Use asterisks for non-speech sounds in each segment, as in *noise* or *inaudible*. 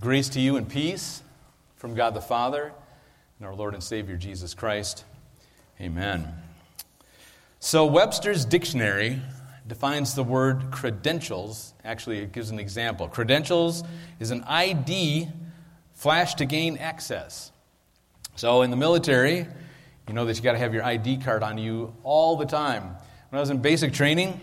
Grace to you and peace from God the Father and our Lord and Savior Jesus Christ. Amen. So, Webster's dictionary defines the word credentials. Actually, it gives an example. Credentials is an ID flashed to gain access. So, in the military, you know that you got to have your ID card on you all the time. When I was in basic training,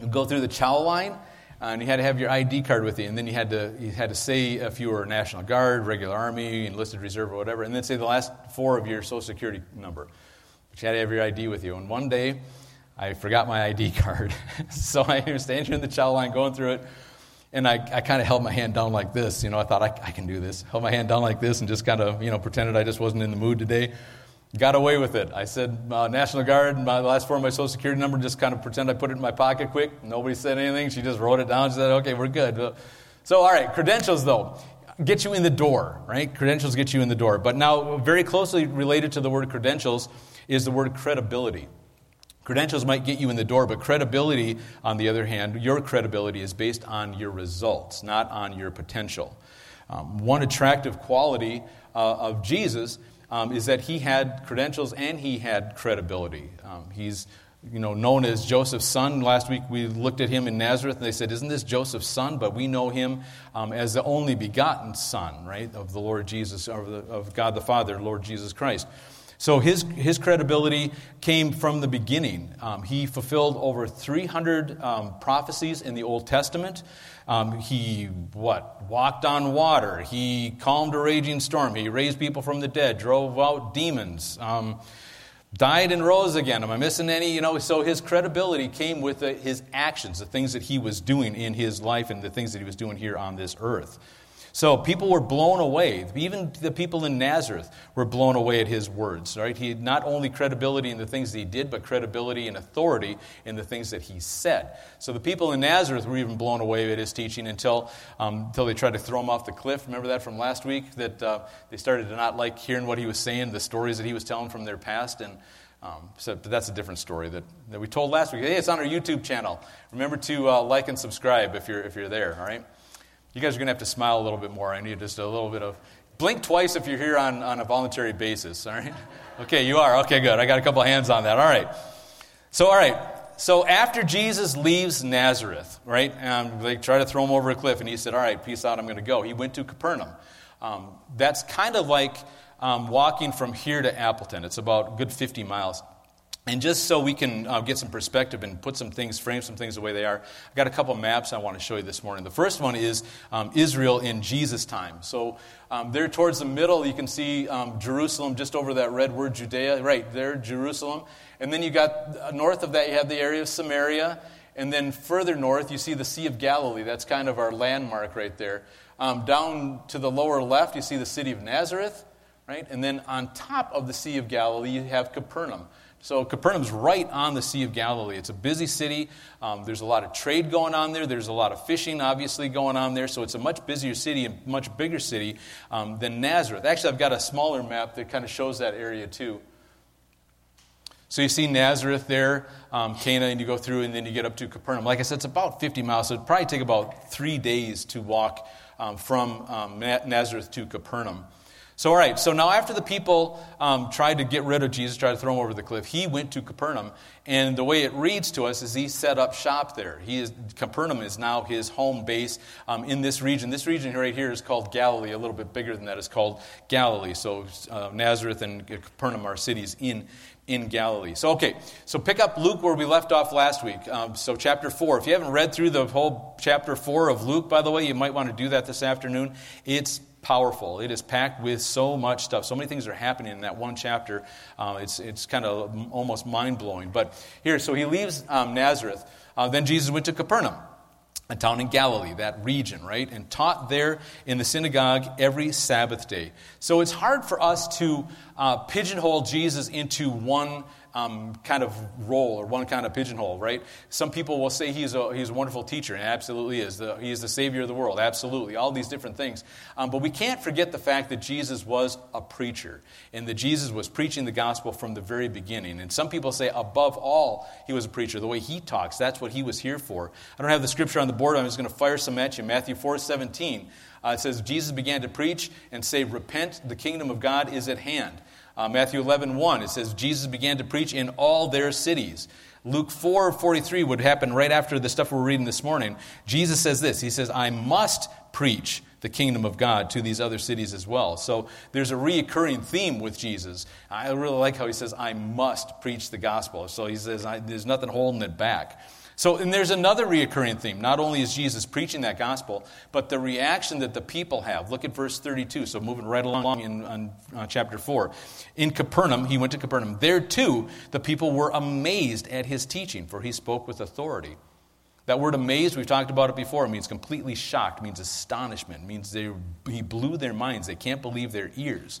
you go through the chow line Uh, and you had to have your ID card with you, and then you had to you had to say if you were National Guard, regular Army, enlisted reserve, or whatever, and then say the last four of your Social Security number. But you had to have your ID with you. And one day, I forgot my ID *laughs* card, so I was standing in the chow line going through it, and I, I kind of held my hand down like this. You know, I thought I, I can do this. Held my hand down like this, and just kind of you know pretended I just wasn't in the mood today. Got away with it. I said uh, National Guard, my last four of my Social Security number, just kind of pretend I put it in my pocket quick. Nobody said anything. She just wrote it down. She said, okay, we're good. So, all right, credentials, though, get you in the door, right? Credentials get you in the door. But now, very closely related to the word credentials is the word credibility. Credentials might get you in the door, but credibility, on the other hand, your credibility is based on your results, not on your potential. Um, one attractive quality uh, of Jesus um, is that he had credentials and he had credibility. Um, he's you know, known as Joseph's son. Last week we looked at him in Nazareth and they said, Isn't this Joseph's son? But we know him um, as the only begotten son, right, of the Lord Jesus, of, the, of God the Father, Lord Jesus Christ. So his, his credibility came from the beginning. Um, he fulfilled over 300 um, prophecies in the Old Testament. Um, he, what, walked on water. He calmed a raging storm. He raised people from the dead, drove out demons, um, died and rose again. Am I missing any? You know, so his credibility came with the, his actions, the things that he was doing in his life and the things that he was doing here on this earth. So people were blown away. Even the people in Nazareth were blown away at his words. Right? He had not only credibility in the things that he did, but credibility and authority in the things that he said. So the people in Nazareth were even blown away at his teaching until, um, until they tried to throw him off the cliff. Remember that from last week? That uh, they started to not like hearing what he was saying, the stories that he was telling from their past, and um, so, but that's a different story that, that we told last week. Hey, it's on our YouTube channel. Remember to uh, like and subscribe if you're if you're there. All right. You guys are going to have to smile a little bit more. I need just a little bit of. Blink twice if you're here on, on a voluntary basis, all right? *laughs* Okay, you are. Okay, good. I got a couple hands on that. All right. So, all right. So, after Jesus leaves Nazareth, right, and they try to throw him over a cliff, and he said, All right, peace out, I'm going to go. He went to Capernaum. Um, that's kind of like um, walking from here to Appleton. It's about good 50 miles. And just so we can uh, get some perspective and put some things, frame some things the way they are, I've got a couple maps I want to show you this morning. The first one is um, Israel in Jesus' time. So um, there towards the middle, you can see um, Jerusalem, just over that red word, Judea. Right there, Jerusalem. And then you got uh, north of that, you have the area of Samaria. And then further north, you see the Sea of Galilee. That's kind of our landmark right there. Um, down to the lower left, you see the city of Nazareth. Right? And then on top of the Sea of Galilee, you have Capernaum. So Capernaum's right on the Sea of Galilee. It's a busy city. Um, there's a lot of trade going on there. There's a lot of fishing, obviously, going on there. So it's a much busier city and much bigger city um, than Nazareth. Actually, I've got a smaller map that kind of shows that area too. So you see Nazareth there, um, Cana, and you go through, and then you get up to Capernaum. Like I said, it's about 50 miles. So it'd probably take about three days to walk um, from um, Nazareth to Capernaum. So, all right, so now after the people um, tried to get rid of Jesus, tried to throw him over the cliff, he went to Capernaum. And the way it reads to us is he set up shop there. He is, Capernaum is now his home base um, in this region. This region right here is called Galilee. A little bit bigger than that is called Galilee. So, uh, Nazareth and Capernaum are cities in, in Galilee. So, okay, so pick up Luke where we left off last week. Um, so, chapter 4. If you haven't read through the whole chapter 4 of Luke, by the way, you might want to do that this afternoon. It's powerful. It is packed with so much stuff. So many things are happening in that one chapter. Uh, it's it's kind of almost mind blowing. But here, so he leaves um, Nazareth. Uh, then Jesus went to Capernaum, a town in Galilee, that region, right? And taught there in the synagogue every Sabbath day. So it's hard for us to uh, pigeonhole Jesus into one um, kind of role or one kind of pigeonhole, right? Some people will say he's a, he's a wonderful teacher, and absolutely is. The, he is the Savior of the world, absolutely. All these different things. Um, but we can't forget the fact that Jesus was a preacher, and that Jesus was preaching the gospel from the very beginning. And some people say, above all, he was a preacher. The way he talks, that's what he was here for. I don't have the scripture on the board. I'm just going to fire some at you. Matthew 4 17. Uh, it says, Jesus began to preach and say, Repent, the kingdom of God is at hand. Uh, Matthew 11, 1, it says, Jesus began to preach in all their cities. Luke 4, 43 would happen right after the stuff we're reading this morning. Jesus says this He says, I must preach the kingdom of God to these other cities as well. So there's a reoccurring theme with Jesus. I really like how he says, I must preach the gospel. So he says, there's nothing holding it back. So, and there's another reoccurring theme. Not only is Jesus preaching that gospel, but the reaction that the people have. Look at verse 32. So, moving right along in, in uh, chapter 4. In Capernaum, he went to Capernaum. There, too, the people were amazed at his teaching, for he spoke with authority. That word amazed, we've talked about it before, means completely shocked, means astonishment, means they, he blew their minds. They can't believe their ears.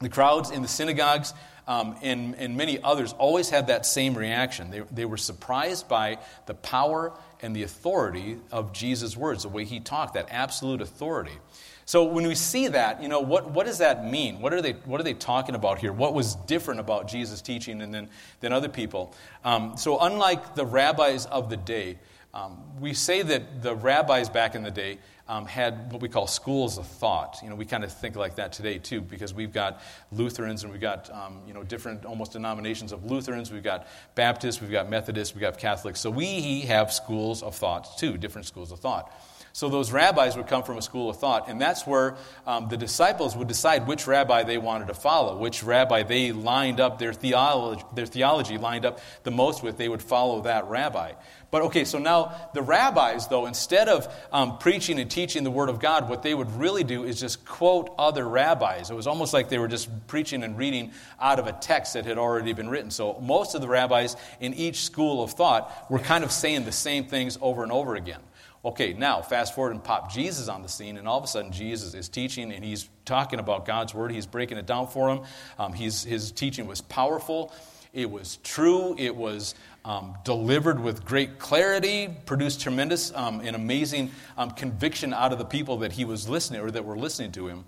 The crowds in the synagogues um, and, and many others always had that same reaction. They, they were surprised by the power and the authority of Jesus' words, the way he talked, that absolute authority. So when we see that, you know, what, what does that mean? What are, they, what are they talking about here? What was different about Jesus' teaching and than, than other people? Um, so unlike the rabbis of the day, um, we say that the rabbis back in the day um, had what we call schools of thought. You know, we kind of think like that today too, because we've got Lutherans and we've got um, you know different almost denominations of Lutherans. We've got Baptists, we've got Methodists, we've got Catholics. So we have schools of thought too, different schools of thought. So those rabbis would come from a school of thought, and that's where um, the disciples would decide which rabbi they wanted to follow, which rabbi they lined up their theology, their theology lined up the most with. They would follow that rabbi. But okay, so now the rabbis, though, instead of um, preaching and teaching the Word of God, what they would really do is just quote other rabbis. It was almost like they were just preaching and reading out of a text that had already been written. So most of the rabbis in each school of thought were kind of saying the same things over and over again. Okay, now fast forward and pop Jesus on the scene, and all of a sudden Jesus is teaching and he's talking about God's Word. He's breaking it down for him. Um, his teaching was powerful. It was true. It was um, delivered with great clarity, produced tremendous um, and amazing um, conviction out of the people that he was listening or that were listening to him.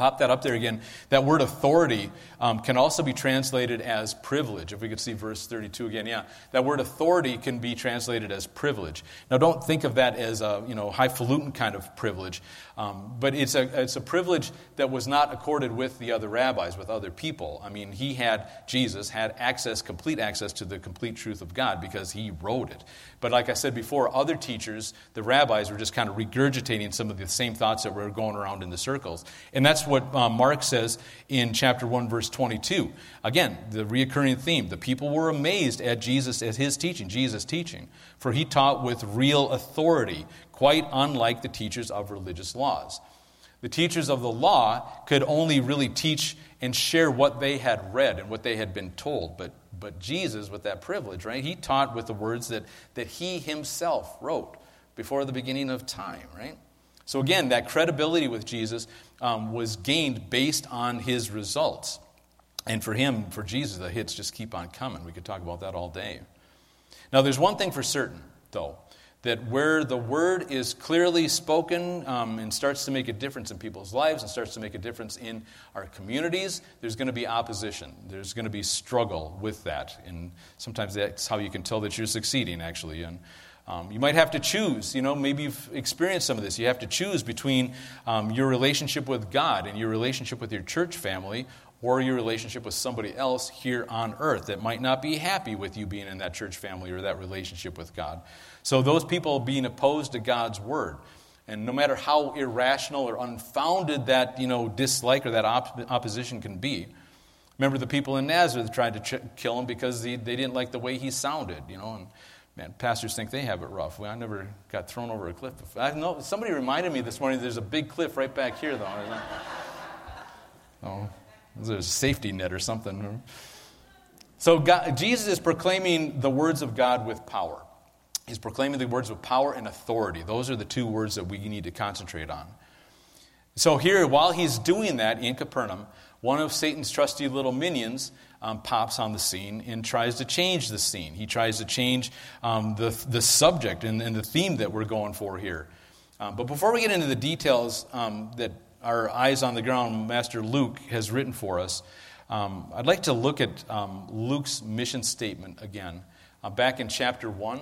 Pop that up there again. That word authority um, can also be translated as privilege. If we could see verse 32 again, yeah. That word authority can be translated as privilege. Now, don't think of that as a you know, highfalutin kind of privilege, um, but it's a, it's a privilege that was not accorded with the other rabbis, with other people. I mean, he had, Jesus had access, complete access to the complete truth of God because he wrote it. But like I said before, other teachers, the rabbis, were just kind of regurgitating some of the same thoughts that were going around in the circles. And that's what uh, Mark says in chapter 1, verse 22. Again, the reoccurring theme. The people were amazed at Jesus, at his teaching, Jesus' teaching, for he taught with real authority, quite unlike the teachers of religious laws. The teachers of the law could only really teach and share what they had read and what they had been told. But, but Jesus, with that privilege, right, he taught with the words that, that he himself wrote before the beginning of time, right? So again, that credibility with Jesus um, was gained based on his results. And for him, for Jesus, the hits just keep on coming. We could talk about that all day. Now, there's one thing for certain, though that where the word is clearly spoken um, and starts to make a difference in people's lives and starts to make a difference in our communities, there's going to be opposition. There's going to be struggle with that. And sometimes that's how you can tell that you're succeeding, actually. And um, you might have to choose. You know, maybe you've experienced some of this. You have to choose between um, your relationship with God and your relationship with your church family or your relationship with somebody else here on earth that might not be happy with you being in that church family or that relationship with God. So, those people being opposed to God's word. And no matter how irrational or unfounded that you know, dislike or that op- opposition can be, remember the people in Nazareth tried to ch- kill him because they, they didn't like the way he sounded, you know. And man, pastors think they have it rough. Well, I never got thrown over a cliff. I know somebody reminded me this morning. There's a big cliff right back here, though. oh, there's a safety net or something. So God, Jesus is proclaiming the words of God with power. He's proclaiming the words with power and authority. Those are the two words that we need to concentrate on. So, here, while he's doing that in Capernaum, one of Satan's trusty little minions um, pops on the scene and tries to change the scene. He tries to change um, the, the subject and, and, the theme that we're going for here. Um, but before we get into the details um, that our eyes on the ground, Master Luke has written for us, um, I'd like to look at um, Luke's mission statement again. Uh, back in chapter 1,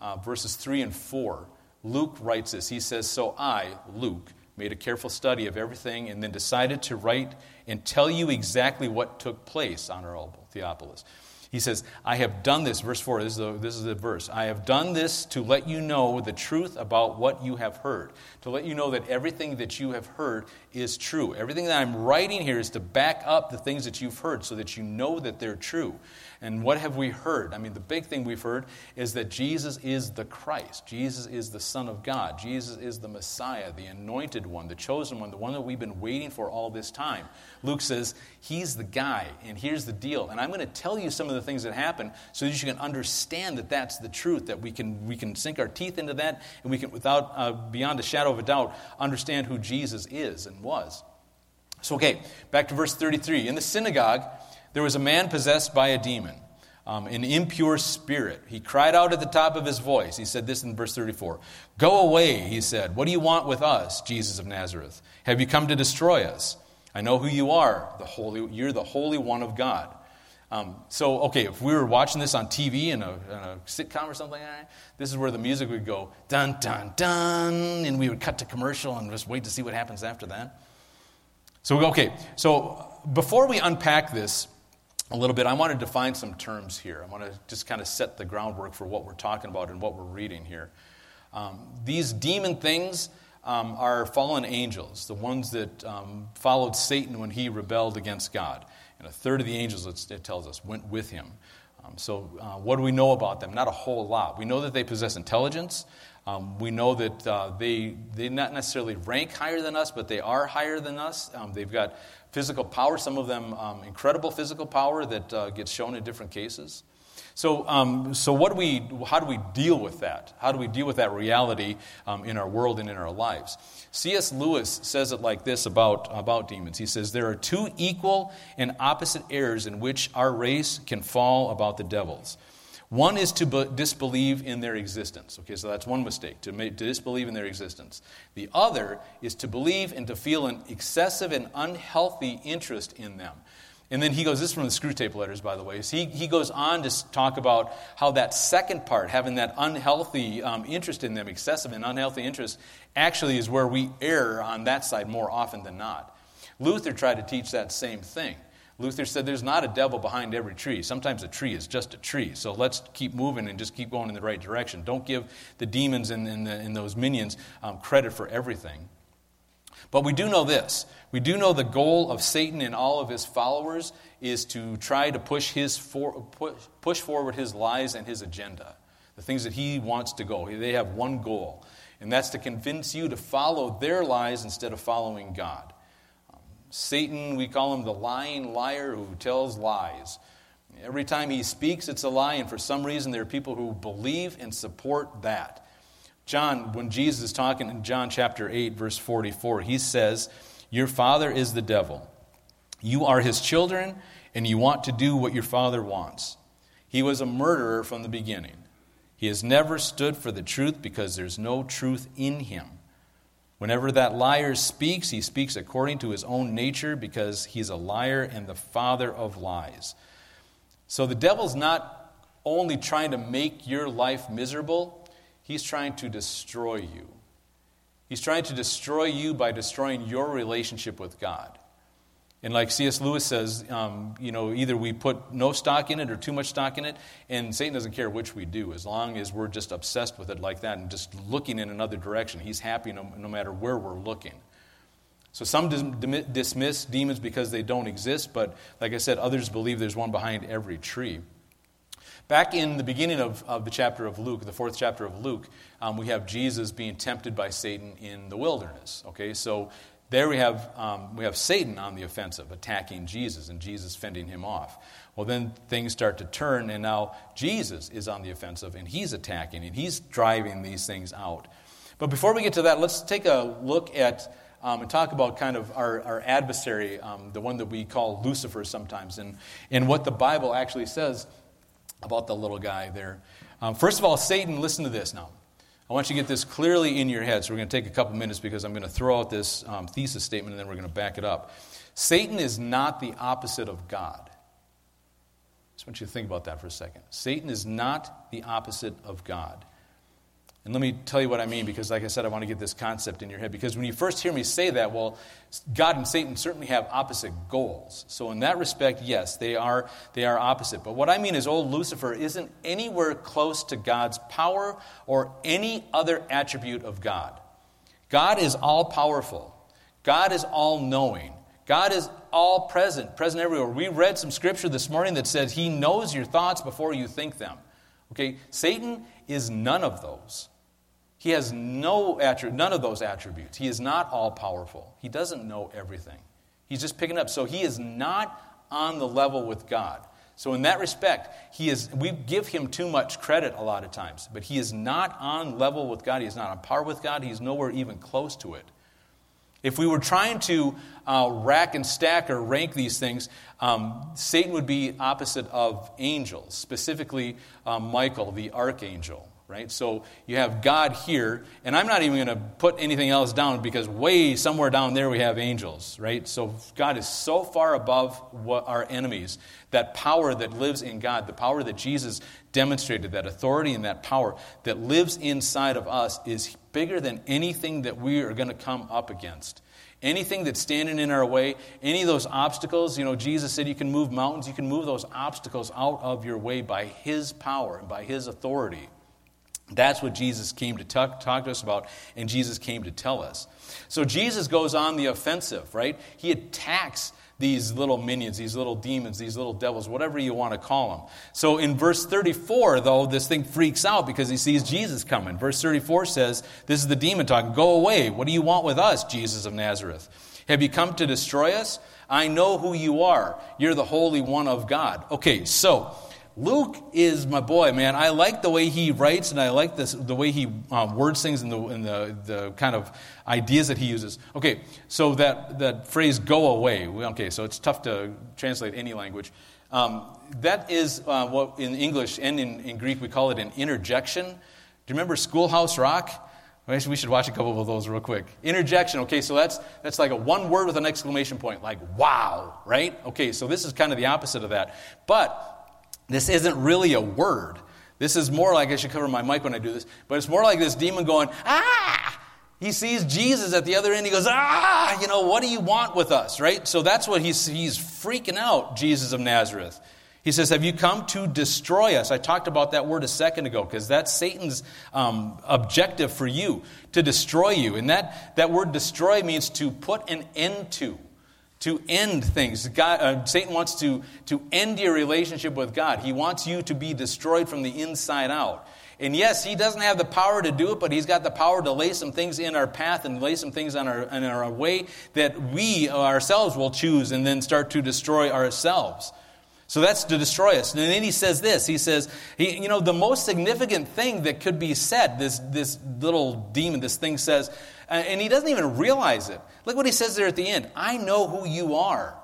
uh, verses 3 and 4, Luke writes this. He says, So I, Luke, made a careful study of everything and then decided to write and tell you exactly what took place, Honorable Theophilus. He says, I have done this, verse 4, this is, the, this is the verse. I have done this to let you know the truth about what you have heard, to let you know that everything that you have heard is true. Everything that I'm writing here is to back up the things that you've heard so that you know that they're true. And what have we heard? I mean, the big thing we've heard is that Jesus is the Christ. Jesus is the Son of God. Jesus is the Messiah, the anointed one, the chosen one, the one that we've been waiting for all this time. Luke says, He's the guy, and here's the deal. And I'm going to tell you some of the things that happen so that you can understand that that's the truth, that we can, we can sink our teeth into that, and we can, without, uh, beyond a shadow of a doubt, understand who Jesus is and was. So, okay, back to verse 33. In the synagogue, there was a man possessed by a demon, um, an impure spirit. He cried out at the top of his voice. He said this in verse 34 Go away, he said. What do you want with us, Jesus of Nazareth? Have you come to destroy us? I know who you are. The holy, you're the Holy One of God. Um, so, okay, if we were watching this on TV in a, in a, sitcom or something like that, this is where the music would go dun, dun, dun, and we would cut to commercial and just wait to see what happens after that. So, okay, so before we unpack this, a little bit, I want to define some terms here. I want to just kind of set the groundwork for what we're talking about and what we're reading here. Um, these demon things um, are fallen angels, the ones that um, followed Satan when he rebelled against God. And a third of the angels, it tells us, went with him. Um, so, uh, what do we know about them? Not a whole lot. We know that they possess intelligence. Um, we know that uh, they, they not necessarily rank higher than us, but they are higher than us. Um, they've got physical power, some of them um, incredible physical power that uh, gets shown in different cases. So, um, so what do we, how do we deal with that? How do we deal with that reality um, in our world and in our lives? C.S. Lewis says it like this about, about demons. He says, There are two equal and opposite errors in which our race can fall about the devils. One is to be- disbelieve in their existence. Okay, so that's one mistake, to, to disbelieve in their existence. The other is to believe and to feel an excessive and unhealthy interest in them. And then he goes, this is from the Screwtape letters, by the way. So he, he goes on to talk about how that second part, having that unhealthy um, interest in them, excessive and unhealthy interest, actually is where we err on that side more often than not. Luther tried to teach that same thing. Luther said there's not a devil behind every tree. Sometimes a tree is just a tree. So let's keep moving and just keep going in the right direction. Don't give the demons and, and, the, and those minions um, credit for everything. But we do know this. We do know the goal of Satan and all of his followers is to try to push, his for, push, push forward his lies and his agenda, the things that he wants to go. They have one goal, and that's to convince you to follow their lies instead of following God. Satan, we call him the lying liar who tells lies. Every time he speaks, it's a lie, and for some reason, there are people who believe and support that. John, when Jesus is talking in John chapter 8, verse 44, he says, Your father is the devil. You are his children, and you want to do what your father wants. He was a murderer from the beginning. He has never stood for the truth because there's no truth in him. Whenever that liar speaks, he speaks according to his own nature because he's a liar and the father of lies. So the devil's not only trying to make your life miserable, he's trying to destroy you. He's trying to destroy you by destroying your relationship with God. And like C.S. Lewis says, um, you know, either we put no stock in it or too much stock in it, and Satan doesn't care which we do. As long as we're just obsessed with it like that and just looking in another direction, he's happy no, no matter where we're looking. So some dis- dismiss demons because they don't exist, but like I said, others believe there's one behind every tree. Back in the beginning of, of the chapter of Luke, the fourth chapter of Luke, um, we have Jesus being tempted by Satan in the wilderness. Okay, so there we have, um, we have Satan on the offensive, attacking Jesus, and Jesus fending him off. Well, then things start to turn, and now Jesus is on the offensive, and he's attacking, and he's driving these things out. But before we get to that, let's take a look at um, and talk about kind of our, our adversary, um, the one that we call Lucifer sometimes, and, and what the Bible actually says about the little guy there. Um, first of all, Satan, listen to this now. I want you to get this clearly in your head. So we're going to take a couple minutes because I'm going to throw out this um, thesis statement and then we're going to back it up. Satan is not the opposite of God. I just want you to think about that for a second. Satan is not the opposite of God. And let me tell you what I mean because, like I said, I want to get this concept in your head. Because when you first hear me say that, well, God and Satan certainly have opposite goals. So, in that respect, yes, they are, they are opposite. But what I mean is, old Lucifer isn't anywhere close to God's power or any other attribute of God. God is all powerful, God is all knowing, God is all present, present everywhere. We read some scripture this morning that says He knows your thoughts before you think them. Okay, Satan is none of those. He has no attri- none of those attributes. He is not all powerful. He doesn't know everything. He's just picking up. So he is not on the level with God. So in that respect, he is we give him too much credit a lot of times, but he is not on level with God. He is not on par with God. He's nowhere even close to it. If we were trying to uh, rack and stack or rank these things, um, Satan would be opposite of angels, specifically um, Michael, the archangel right? So you have God here, and I'm not even going to put anything else down because way somewhere down there we have angels, right? So God is so far above our enemies. That power that lives in God, the power that Jesus demonstrated, that authority and that power that lives inside of us is bigger than anything that we are going to come up against. Anything that's standing in our way, any of those obstacles, you know, Jesus said you can move mountains, you can move those obstacles out of your way by His power and by His authority. That's what Jesus came to talk, talk, to us about, and Jesus came to tell us. So Jesus goes on the offensive, right? He attacks these little minions, these little demons, these little devils, whatever you want to call them. So in verse 34, though, this thing freaks out because he sees Jesus coming. Verse 34 says, This is the demon talking, Go away. What do you want with us, Jesus of Nazareth? Have you come to destroy us? I know who you are. You're the Holy One of God. Okay, so Luke is my boy, man. I like the way he writes, and I like this, the way he um, words things and, the, and the, the kind of ideas that he uses. Okay, so that, that phrase, go away, okay, so it's tough to translate any language. Um, that is uh, what in English and in, in Greek we call it an interjection. Do you remember Schoolhouse Rock? We should watch a couple of those real quick. Interjection. Okay, so that's that's like a one word with an exclamation point, like wow, right? Okay, so this is kind of the opposite of that. But this isn't really a word. This is more like, I should cover my mic when I do this, but it's more like this demon going, ah! He sees Jesus at the other end. He goes, ah, you know, what do you want with us, right? So that's what he's, he's freaking out, Jesus of Nazareth. He says, Have you come to destroy us? I talked about that word a second ago because that's Satan's um, objective for you, to destroy you. And that, that word destroy means to put an end to to end things. God, uh, Satan wants to, to end your relationship with God. He wants you to be destroyed from the inside out. And yes, he doesn't have the power to do it, but he's got the power to lay some things in our path and lay some things on our, in our way that we ourselves will choose and then start to destroy ourselves. So that's to destroy us. And then he says this. He says, he, you know, the most significant thing that could be said, this, this little demon, this thing says, and he doesn't even realize it. Look what he says there at the end I know who you are.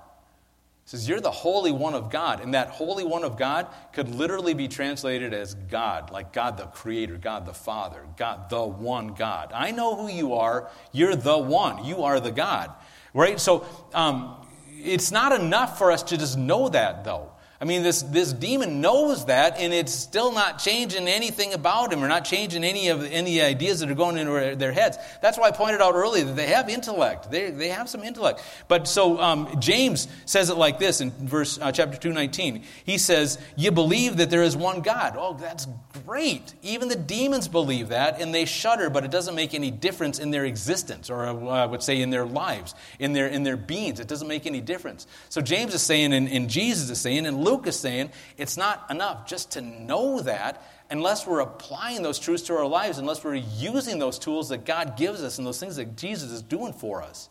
He says, You're the Holy One of God. And that Holy One of God could literally be translated as God, like God the Creator, God the Father, God the one God. I know who you are. You're the one. You are the God. Right? So um, it's not enough for us to just know that, though. I mean, this, this demon knows that, and it's still not changing anything about him or not changing any of any ideas that are going into their heads. That's why I pointed out earlier that they have intellect. They, they have some intellect. But so um, James says it like this in verse uh, chapter 219. He says, You believe that there is one God. Oh, that's great. Even the demons believe that, and they shudder, but it doesn't make any difference in their existence, or uh, I would say in their lives, in their, in their beings. It doesn't make any difference. So James is saying, and, and Jesus is saying, and Luke is saying it's not enough just to know that unless we're applying those truths to our lives, unless we're using those tools that God gives us and those things that Jesus is doing for us.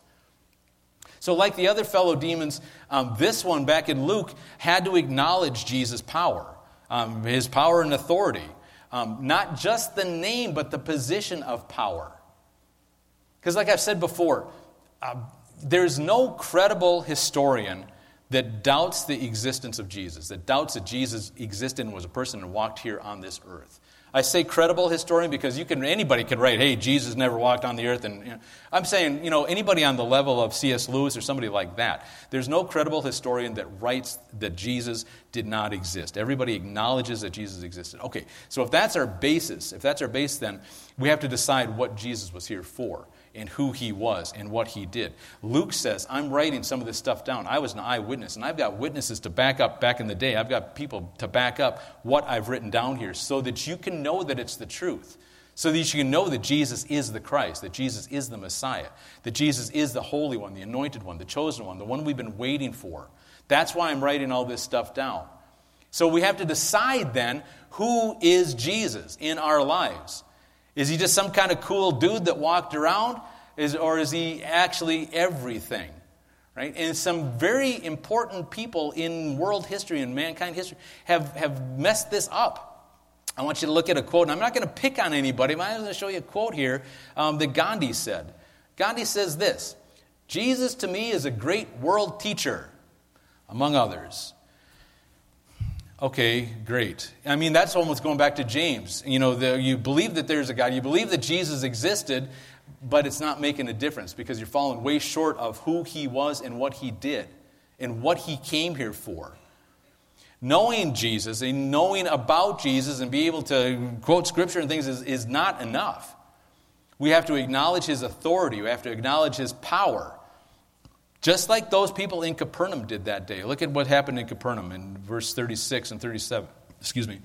So, like the other fellow demons, um, this one back in Luke had to acknowledge Jesus' power, um, his power and authority. Um, not just the name, but the position of power. Because, like I've said before, uh, there's no credible historian that doubts the existence of Jesus, that doubts that Jesus existed and was a person and walked here on this earth. I say credible historian because you can anybody can write, "Hey, Jesus never walked on the earth," and you know, I'm saying, you know, anybody on the level of C.S. Lewis or somebody like that. There's no credible historian that writes that Jesus did not exist. Everybody acknowledges that Jesus existed. Okay, so if that's our basis, if that's our base, then we have to decide what Jesus was here for and who he was and what he did. Luke says, I'm writing some of this stuff down. I was an eyewitness, and I've got witnesses to back up back in the day. I've got people to back up what I've written down here so that you can know that it's the truth. So that you can know that Jesus is the Christ, that Jesus is the Messiah, that Jesus is the Holy One, the Anointed One, the Chosen One, the one we've been waiting for. That's why I'm writing all this stuff down. So we have to decide then who is Jesus in our lives. Is he just some kind of cool dude that walked around? Is, or is he actually everything? Right? And some very important people in world history and mankind history have, have messed this up. I want you to look at a quote, and I'm not going to pick on anybody, but I'm going to show you a quote here um, that Gandhi said. Gandhi says this Jesus to me is a great world teacher, among others. Okay, great. I mean, that's almost going back to James. You know, the, you believe that there's a God, you believe that Jesus existed, but it's not making a difference because you're falling way short of who he was and what he did and what he came here for. Knowing Jesus and knowing about Jesus and be able to quote scripture and things is, is not enough. We have to acknowledge his authority, we have to acknowledge his power. Just like those people in Capernaum did that day. Look at what happened in Capernaum in verse 36 and 37. Excuse me.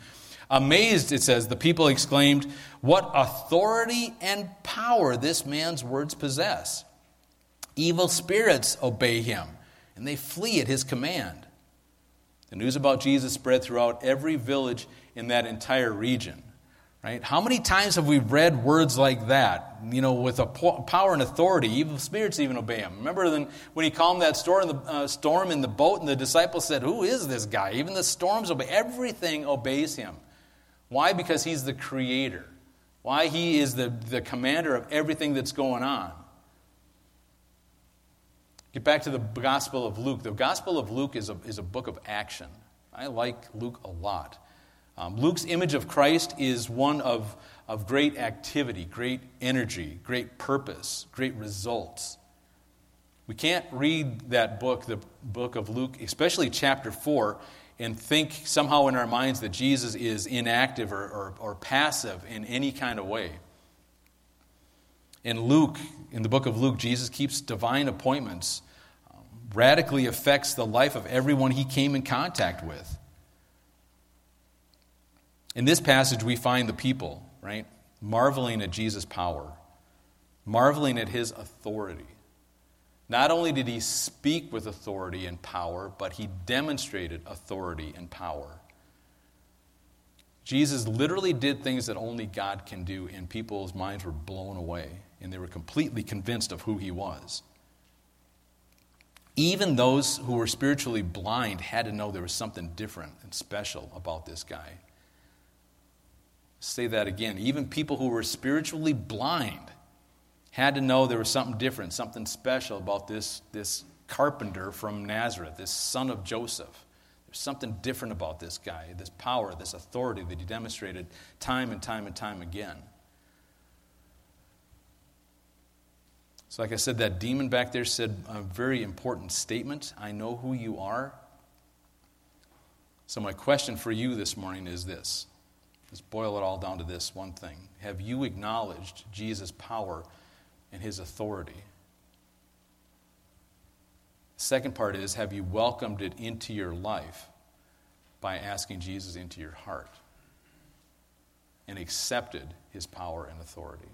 Amazed, it says, the people exclaimed, What authority and power this man's words possess! Evil spirits obey him, and they flee at his command. The news about Jesus spread throughout every village in that entire region. Right? How many times have we read words like that? You know, with a power and authority, evil spirits even obey him. Remember when he calmed that storm in, the, uh, storm in the boat, and the disciples said, "Who is this guy?" Even the storms obey. Everything obeys him. Why? Because he's the creator. Why he is the, the commander of everything that's going on. Get back to the Gospel of Luke. The Gospel of Luke is a, is a book of action. I like Luke a lot. Um, Luke's image of Christ is one of, of great activity, great energy, great purpose, great results. We can't read that book, the book of Luke, especially chapter 4, and think somehow in our minds that Jesus is inactive or, or, or passive in any kind of way. In Luke, in the book of Luke, Jesus keeps divine appointments, um, radically affects the life of everyone he came in contact with. In this passage, we find the people, right, marveling at Jesus' power, marveling at his authority. Not only did he speak with authority and power, but he demonstrated authority and power. Jesus literally did things that only God can do, and people's minds were blown away, and they were completely convinced of who he was. Even those who were spiritually blind had to know there was something different and special about this guy say that again. Even people who were spiritually blind had to know there was something different, something special about this, this carpenter from Nazareth, this son of Joseph. There's something different about this guy, this power, this authority that he demonstrated time and time and time again. So, like I said, that demon back there said a very important statement I know who you are. So, my question for you this morning is this Let's boil it all down to this one thing. Have you acknowledged Jesus' power and his authority? The second part is have you welcomed it into your life by asking Jesus into your heart and accepted his power and authority?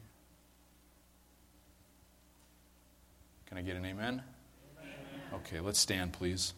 Can I get an amen? amen. Okay, let's stand, please.